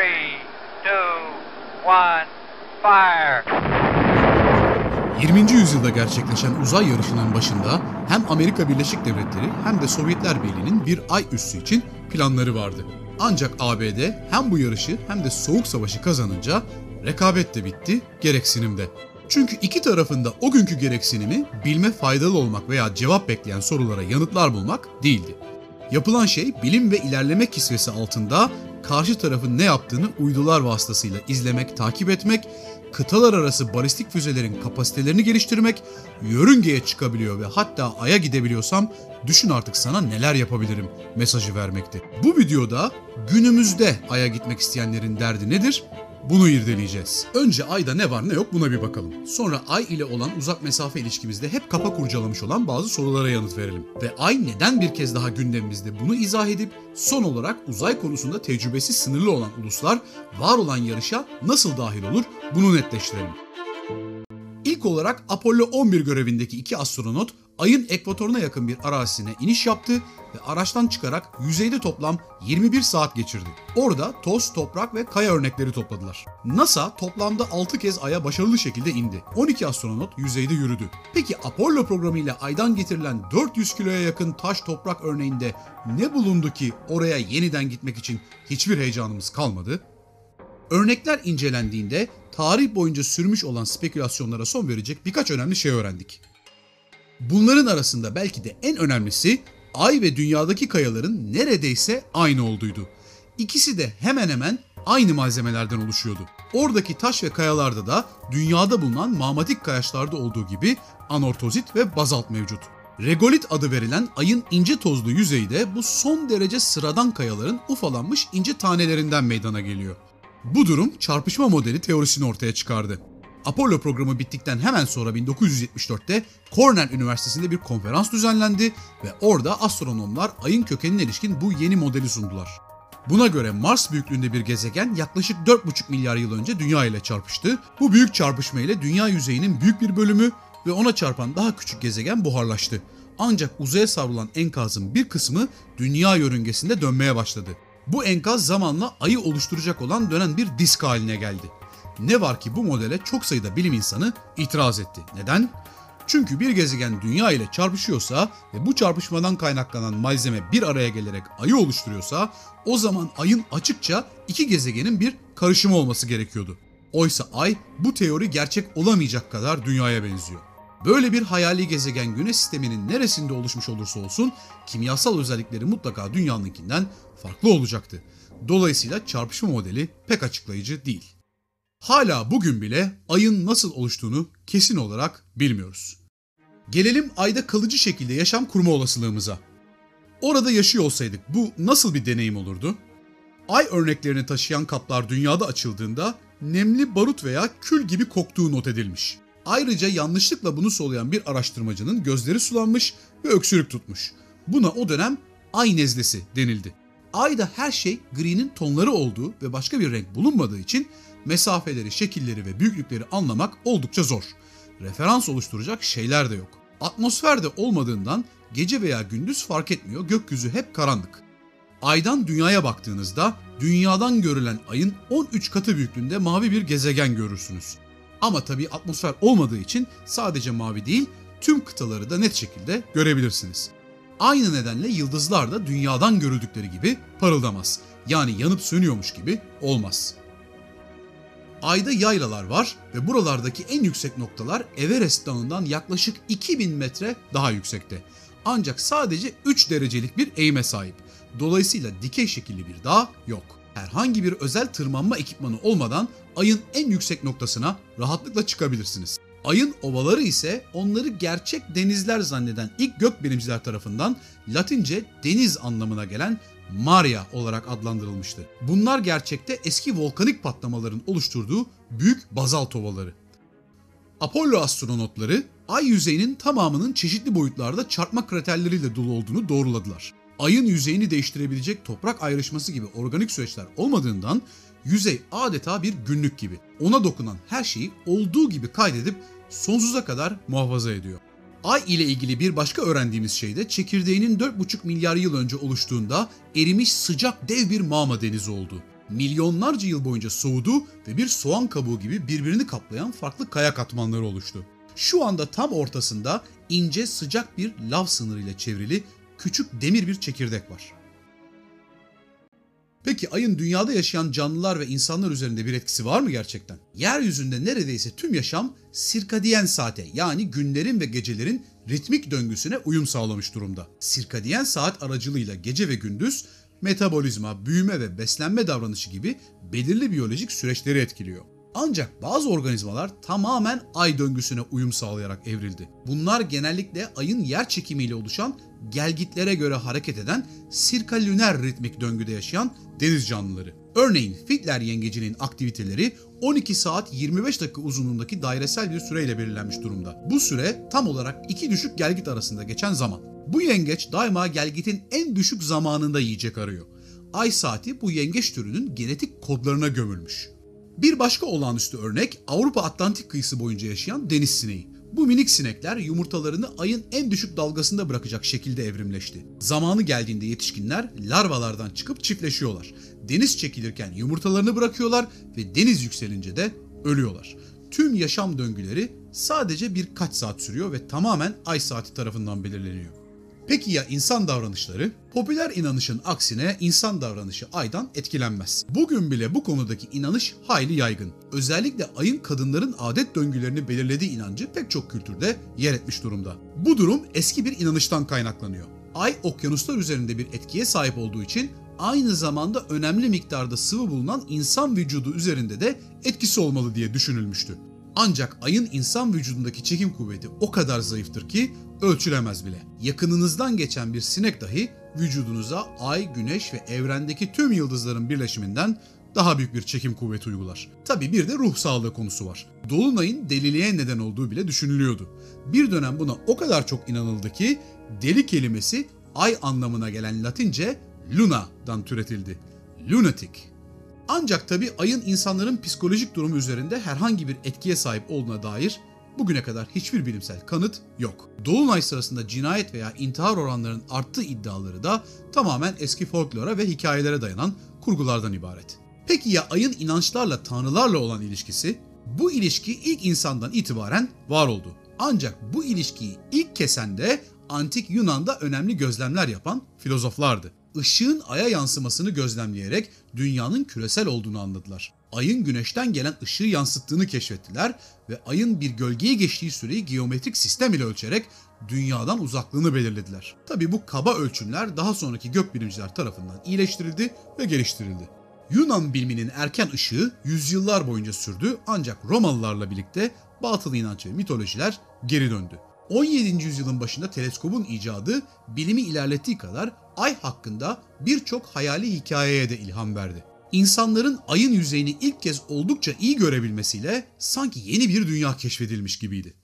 three, two, one, fire. 20. yüzyılda gerçekleşen uzay yarışının başında hem Amerika Birleşik Devletleri hem de Sovyetler Birliği'nin bir ay üssü için planları vardı. Ancak ABD hem bu yarışı hem de Soğuk Savaşı kazanınca rekabet de bitti, gereksinim de. Çünkü iki tarafında o günkü gereksinimi bilme faydalı olmak veya cevap bekleyen sorulara yanıtlar bulmak değildi. Yapılan şey bilim ve ilerleme kisvesi altında karşı tarafın ne yaptığını uydular vasıtasıyla izlemek, takip etmek, kıtalar arası balistik füzelerin kapasitelerini geliştirmek, yörüngeye çıkabiliyor ve hatta aya gidebiliyorsam düşün artık sana neler yapabilirim mesajı vermekti. Bu videoda günümüzde aya gitmek isteyenlerin derdi nedir? Bunu irdeleyeceğiz. Önce ayda ne var ne yok buna bir bakalım. Sonra ay ile olan uzak mesafe ilişkimizde hep kafa kurcalamış olan bazı sorulara yanıt verelim. Ve ay neden bir kez daha gündemimizde bunu izah edip son olarak uzay konusunda tecrübesi sınırlı olan uluslar var olan yarışa nasıl dahil olur bunu netleştirelim. İlk olarak Apollo 11 görevindeki iki astronot ayın ekvatoruna yakın bir arazisine iniş yaptı ve araçtan çıkarak yüzeyde toplam 21 saat geçirdi. Orada toz, toprak ve kaya örnekleri topladılar. NASA toplamda 6 kez aya başarılı şekilde indi. 12 astronot yüzeyde yürüdü. Peki Apollo programı ile aydan getirilen 400 kiloya yakın taş toprak örneğinde ne bulundu ki oraya yeniden gitmek için hiçbir heyecanımız kalmadı? Örnekler incelendiğinde tarih boyunca sürmüş olan spekülasyonlara son verecek birkaç önemli şey öğrendik. Bunların arasında belki de en önemlisi Ay ve dünyadaki kayaların neredeyse aynı olduğuydu. İkisi de hemen hemen aynı malzemelerden oluşuyordu. Oradaki taş ve kayalarda da dünyada bulunan mağmatik kayaçlarda olduğu gibi anortozit ve bazalt mevcut. Regolit adı verilen ayın ince tozlu yüzeyi de bu son derece sıradan kayaların ufalanmış ince tanelerinden meydana geliyor. Bu durum çarpışma modeli teorisini ortaya çıkardı. Apollo programı bittikten hemen sonra 1974'te Cornell Üniversitesi'nde bir konferans düzenlendi ve orada astronomlar ayın kökenine ilişkin bu yeni modeli sundular. Buna göre Mars büyüklüğünde bir gezegen yaklaşık 4,5 milyar yıl önce Dünya ile çarpıştı. Bu büyük çarpışma ile Dünya yüzeyinin büyük bir bölümü ve ona çarpan daha küçük gezegen buharlaştı. Ancak uzaya savrulan enkazın bir kısmı Dünya yörüngesinde dönmeye başladı. Bu enkaz zamanla ayı oluşturacak olan dönen bir disk haline geldi. Ne var ki bu modele çok sayıda bilim insanı itiraz etti. Neden? Çünkü bir gezegen dünya ile çarpışıyorsa ve bu çarpışmadan kaynaklanan malzeme bir araya gelerek ayı oluşturuyorsa o zaman ayın açıkça iki gezegenin bir karışımı olması gerekiyordu. Oysa ay bu teori gerçek olamayacak kadar dünyaya benziyor. Böyle bir hayali gezegen güneş sisteminin neresinde oluşmuş olursa olsun kimyasal özellikleri mutlaka dünyanınkinden farklı olacaktı. Dolayısıyla çarpışma modeli pek açıklayıcı değil. Hala bugün bile ayın nasıl oluştuğunu kesin olarak bilmiyoruz. Gelelim ayda kalıcı şekilde yaşam kurma olasılığımıza. Orada yaşıyor olsaydık bu nasıl bir deneyim olurdu? Ay örneklerini taşıyan kaplar dünyada açıldığında nemli barut veya kül gibi koktuğu not edilmiş. Ayrıca yanlışlıkla bunu soluyan bir araştırmacının gözleri sulanmış ve öksürük tutmuş. Buna o dönem ay nezlesi denildi. Ayda her şey gri'nin tonları olduğu ve başka bir renk bulunmadığı için mesafeleri, şekilleri ve büyüklükleri anlamak oldukça zor. Referans oluşturacak şeyler de yok. Atmosfer de olmadığından gece veya gündüz fark etmiyor, gökyüzü hep karanlık. Aydan dünyaya baktığınızda dünyadan görülen ayın 13 katı büyüklüğünde mavi bir gezegen görürsünüz. Ama tabii atmosfer olmadığı için sadece mavi değil tüm kıtaları da net şekilde görebilirsiniz. Aynı nedenle yıldızlar da dünyadan görüldükleri gibi parıldamaz. Yani yanıp sönüyormuş gibi olmaz. Ayda yaylalar var ve buralardaki en yüksek noktalar Everest Dağı'ndan yaklaşık 2000 metre daha yüksekte. Ancak sadece 3 derecelik bir eğime sahip. Dolayısıyla dikey şekilli bir dağ yok. Herhangi bir özel tırmanma ekipmanı olmadan ayın en yüksek noktasına rahatlıkla çıkabilirsiniz. Ayın ovaları ise onları gerçek denizler zanneden ilk gökbilimciler tarafından Latince deniz anlamına gelen Maria olarak adlandırılmıştı. Bunlar gerçekte eski volkanik patlamaların oluşturduğu büyük bazalt ovaları. Apollo astronotları ay yüzeyinin tamamının çeşitli boyutlarda çarpma kraterleriyle dolu olduğunu doğruladılar. Ayın yüzeyini değiştirebilecek toprak ayrışması gibi organik süreçler olmadığından yüzey adeta bir günlük gibi. Ona dokunan her şeyi olduğu gibi kaydedip sonsuza kadar muhafaza ediyor. Ay ile ilgili bir başka öğrendiğimiz şey de çekirdeğinin 4,5 milyar yıl önce oluştuğunda erimiş sıcak dev bir mağma denizi oldu. milyonlarca yıl boyunca soğudu ve bir soğan kabuğu gibi birbirini kaplayan farklı kaya katmanları oluştu. Şu anda tam ortasında ince sıcak bir lav sınırıyla çevrili küçük demir bir çekirdek var. Peki ayın dünyada yaşayan canlılar ve insanlar üzerinde bir etkisi var mı gerçekten? Yeryüzünde neredeyse tüm yaşam sirkadiyen saate yani günlerin ve gecelerin ritmik döngüsüne uyum sağlamış durumda. Sirkadiyen saat aracılığıyla gece ve gündüz metabolizma, büyüme ve beslenme davranışı gibi belirli biyolojik süreçleri etkiliyor. Ancak bazı organizmalar tamamen ay döngüsüne uyum sağlayarak evrildi. Bunlar genellikle ayın yer çekimiyle oluşan gelgitlere göre hareket eden sirkalüner ritmik döngüde yaşayan deniz canlıları. Örneğin Fitler yengecinin aktiviteleri 12 saat 25 dakika uzunluğundaki dairesel bir süreyle belirlenmiş durumda. Bu süre tam olarak iki düşük gelgit arasında geçen zaman. Bu yengeç daima gelgitin en düşük zamanında yiyecek arıyor. Ay saati bu yengeç türünün genetik kodlarına gömülmüş. Bir başka olağanüstü örnek Avrupa Atlantik kıyısı boyunca yaşayan deniz sineği. Bu minik sinekler yumurtalarını ayın en düşük dalgasında bırakacak şekilde evrimleşti. Zamanı geldiğinde yetişkinler larvalardan çıkıp çiftleşiyorlar. Deniz çekilirken yumurtalarını bırakıyorlar ve deniz yükselince de ölüyorlar. Tüm yaşam döngüleri sadece birkaç saat sürüyor ve tamamen ay saati tarafından belirleniyor. Peki ya insan davranışları? Popüler inanışın aksine insan davranışı aydan etkilenmez. Bugün bile bu konudaki inanış hayli yaygın. Özellikle ayın kadınların adet döngülerini belirlediği inancı pek çok kültürde yer etmiş durumda. Bu durum eski bir inanıştan kaynaklanıyor. Ay okyanuslar üzerinde bir etkiye sahip olduğu için aynı zamanda önemli miktarda sıvı bulunan insan vücudu üzerinde de etkisi olmalı diye düşünülmüştü. Ancak ayın insan vücudundaki çekim kuvveti o kadar zayıftır ki ölçülemez bile. Yakınınızdan geçen bir sinek dahi vücudunuza ay, güneş ve evrendeki tüm yıldızların birleşiminden daha büyük bir çekim kuvveti uygular. Tabi bir de ruh sağlığı konusu var. Dolunay'ın deliliğe neden olduğu bile düşünülüyordu. Bir dönem buna o kadar çok inanıldı ki deli kelimesi ay anlamına gelen Latince luna'dan türetildi. Lunatic. Ancak tabi ayın insanların psikolojik durumu üzerinde herhangi bir etkiye sahip olduğuna dair bugüne kadar hiçbir bilimsel kanıt yok. Dolunay sırasında cinayet veya intihar oranlarının arttığı iddiaları da tamamen eski folklora ve hikayelere dayanan kurgulardan ibaret. Peki ya ayın inançlarla, tanrılarla olan ilişkisi? Bu ilişki ilk insandan itibaren var oldu. Ancak bu ilişkiyi ilk kesen de antik Yunan'da önemli gözlemler yapan filozoflardı. Işığın aya yansımasını gözlemleyerek dünyanın küresel olduğunu anladılar. Ayın güneşten gelen ışığı yansıttığını keşfettiler ve ayın bir gölgeye geçtiği süreyi geometrik sistem ile ölçerek dünyadan uzaklığını belirlediler. Tabi bu kaba ölçümler daha sonraki gökbilimciler tarafından iyileştirildi ve geliştirildi. Yunan biliminin erken ışığı yüzyıllar boyunca sürdü ancak Romalılarla birlikte batıl inanç ve mitolojiler geri döndü. 17. yüzyılın başında teleskobun icadı bilimi ilerlettiği kadar ay hakkında birçok hayali hikayeye de ilham verdi. İnsanların ayın yüzeyini ilk kez oldukça iyi görebilmesiyle sanki yeni bir dünya keşfedilmiş gibiydi.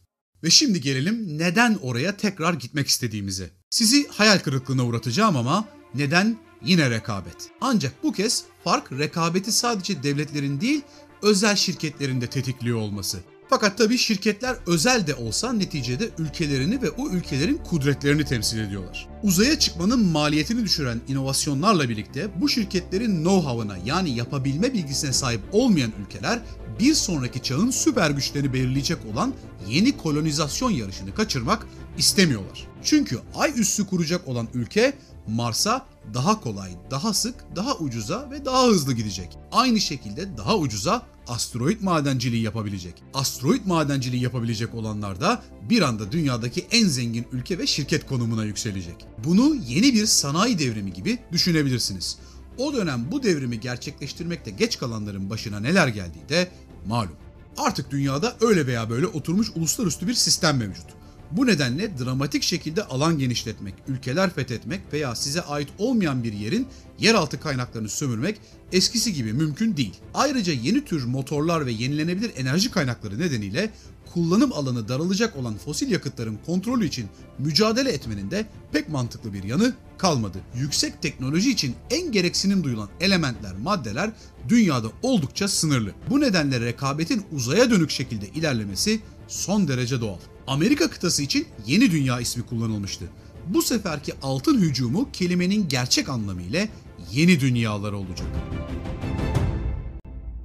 Ve şimdi gelelim neden oraya tekrar gitmek istediğimize. Sizi hayal kırıklığına uğratacağım ama neden yine rekabet. Ancak bu kez fark rekabeti sadece devletlerin değil özel şirketlerin de tetikliyor olması. Fakat tabii şirketler özel de olsa neticede ülkelerini ve o ülkelerin kudretlerini temsil ediyorlar. Uzaya çıkmanın maliyetini düşüren inovasyonlarla birlikte bu şirketlerin know-how'ına yani yapabilme bilgisine sahip olmayan ülkeler bir sonraki çağın süper güçlerini belirleyecek olan yeni kolonizasyon yarışını kaçırmak istemiyorlar. Çünkü ay üssü kuracak olan ülke Mars'a daha kolay, daha sık, daha ucuza ve daha hızlı gidecek. Aynı şekilde daha ucuza asteroid madenciliği yapabilecek. Asteroid madenciliği yapabilecek olanlar da bir anda dünyadaki en zengin ülke ve şirket konumuna yükselecek. Bunu yeni bir sanayi devrimi gibi düşünebilirsiniz. O dönem bu devrimi gerçekleştirmekte geç kalanların başına neler geldiği de malum. Artık dünyada öyle veya böyle oturmuş uluslararası bir sistem mevcut. Bu nedenle dramatik şekilde alan genişletmek, ülkeler fethetmek veya size ait olmayan bir yerin yeraltı kaynaklarını sömürmek eskisi gibi mümkün değil. Ayrıca yeni tür motorlar ve yenilenebilir enerji kaynakları nedeniyle kullanım alanı daralacak olan fosil yakıtların kontrolü için mücadele etmenin de pek mantıklı bir yanı kalmadı. Yüksek teknoloji için en gereksinim duyulan elementler, maddeler dünyada oldukça sınırlı. Bu nedenle rekabetin uzaya dönük şekilde ilerlemesi son derece doğal. Amerika kıtası için Yeni Dünya ismi kullanılmıştı. Bu seferki altın hücumu kelimenin gerçek anlamıyla yeni dünyalar olacak.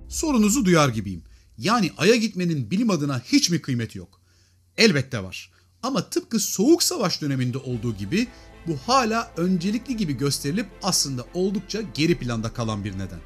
Sorunuzu duyar gibiyim. Yani Ay'a gitmenin bilim adına hiç mi kıymeti yok? Elbette var. Ama tıpkı Soğuk Savaş döneminde olduğu gibi bu hala öncelikli gibi gösterilip aslında oldukça geri planda kalan bir neden.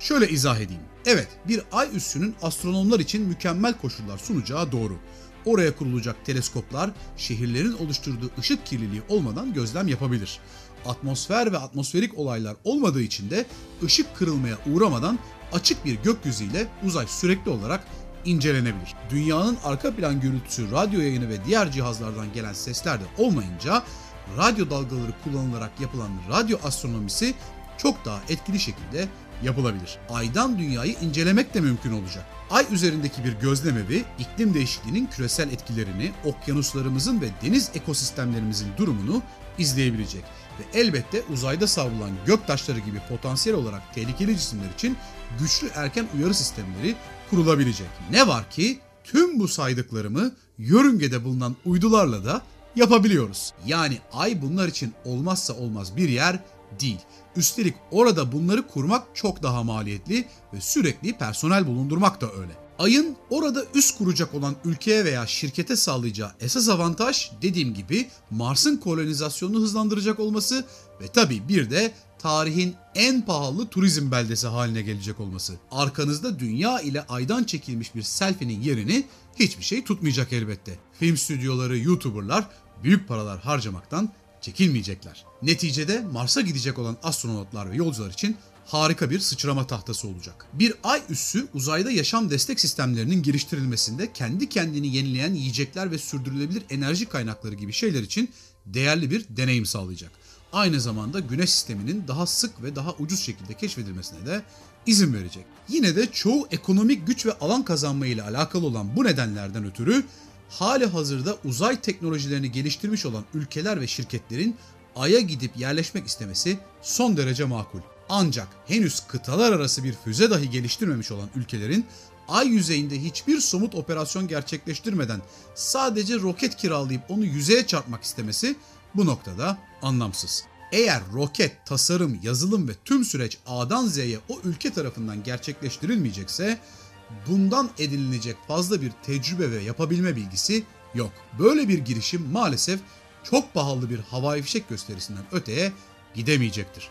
Şöyle izah edeyim. Evet, bir ay üssünün astronomlar için mükemmel koşullar sunacağı doğru. Oraya kurulacak teleskoplar şehirlerin oluşturduğu ışık kirliliği olmadan gözlem yapabilir. Atmosfer ve atmosferik olaylar olmadığı için de ışık kırılmaya uğramadan açık bir gökyüzüyle uzay sürekli olarak incelenebilir. Dünyanın arka plan gürültüsü, radyo yayını ve diğer cihazlardan gelen sesler de olmayınca radyo dalgaları kullanılarak yapılan radyo astronomisi çok daha etkili şekilde yapılabilir. Aydan dünyayı incelemek de mümkün olacak. Ay üzerindeki bir gözlemevi iklim değişikliğinin küresel etkilerini, okyanuslarımızın ve deniz ekosistemlerimizin durumunu izleyebilecek ve elbette uzayda savrulan gök taşları gibi potansiyel olarak tehlikeli cisimler için güçlü erken uyarı sistemleri kurulabilecek. Ne var ki tüm bu saydıklarımı yörüngede bulunan uydularla da yapabiliyoruz. Yani ay bunlar için olmazsa olmaz bir yer değil. Üstelik orada bunları kurmak çok daha maliyetli ve sürekli personel bulundurmak da öyle. Ayın orada üs kuracak olan ülkeye veya şirkete sağlayacağı esas avantaj dediğim gibi Mars'ın kolonizasyonunu hızlandıracak olması ve tabii bir de tarihin en pahalı turizm beldesi haline gelecek olması. Arkanızda dünya ile aydan çekilmiş bir selfie'nin yerini hiçbir şey tutmayacak elbette. Film stüdyoları, YouTuber'lar büyük paralar harcamaktan çekilmeyecekler. Neticede Mars'a gidecek olan astronotlar ve yolcular için harika bir sıçrama tahtası olacak. Bir ay üssü uzayda yaşam destek sistemlerinin geliştirilmesinde kendi kendini yenileyen yiyecekler ve sürdürülebilir enerji kaynakları gibi şeyler için değerli bir deneyim sağlayacak. Aynı zamanda güneş sisteminin daha sık ve daha ucuz şekilde keşfedilmesine de izin verecek. Yine de çoğu ekonomik güç ve alan kazanma ile alakalı olan bu nedenlerden ötürü hali hazırda uzay teknolojilerini geliştirmiş olan ülkeler ve şirketlerin Ay'a gidip yerleşmek istemesi son derece makul. Ancak henüz kıtalar arası bir füze dahi geliştirmemiş olan ülkelerin ay yüzeyinde hiçbir somut operasyon gerçekleştirmeden sadece roket kiralayıp onu yüzeye çarpmak istemesi bu noktada anlamsız. Eğer roket, tasarım, yazılım ve tüm süreç A'dan Z'ye o ülke tarafından gerçekleştirilmeyecekse bundan edinilecek fazla bir tecrübe ve yapabilme bilgisi yok. Böyle bir girişim maalesef çok pahalı bir havai fişek gösterisinden öteye gidemeyecektir.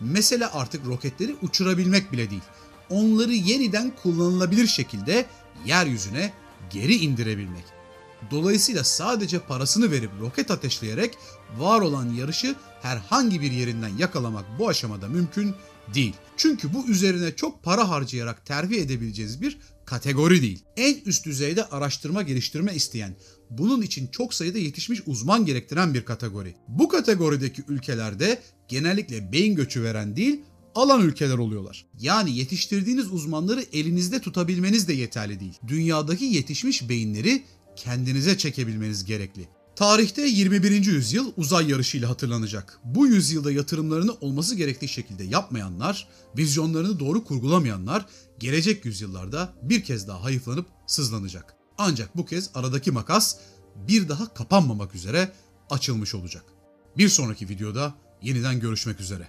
Mesele artık roketleri uçurabilmek bile değil. Onları yeniden kullanılabilir şekilde yeryüzüne geri indirebilmek. Dolayısıyla sadece parasını verip roket ateşleyerek var olan yarışı herhangi bir yerinden yakalamak bu aşamada mümkün değil. Çünkü bu üzerine çok para harcayarak terfi edebileceğiniz bir kategori değil. En üst düzeyde araştırma geliştirme isteyen, bunun için çok sayıda yetişmiş uzman gerektiren bir kategori. Bu kategorideki ülkelerde genellikle beyin göçü veren değil, alan ülkeler oluyorlar. Yani yetiştirdiğiniz uzmanları elinizde tutabilmeniz de yeterli değil. Dünyadaki yetişmiş beyinleri kendinize çekebilmeniz gerekli. Tarihte 21. yüzyıl uzay yarışıyla hatırlanacak. Bu yüzyılda yatırımlarını olması gerektiği şekilde yapmayanlar, vizyonlarını doğru kurgulamayanlar gelecek yüzyıllarda bir kez daha hayıflanıp sızlanacak. Ancak bu kez aradaki makas bir daha kapanmamak üzere açılmış olacak. Bir sonraki videoda yeniden görüşmek üzere.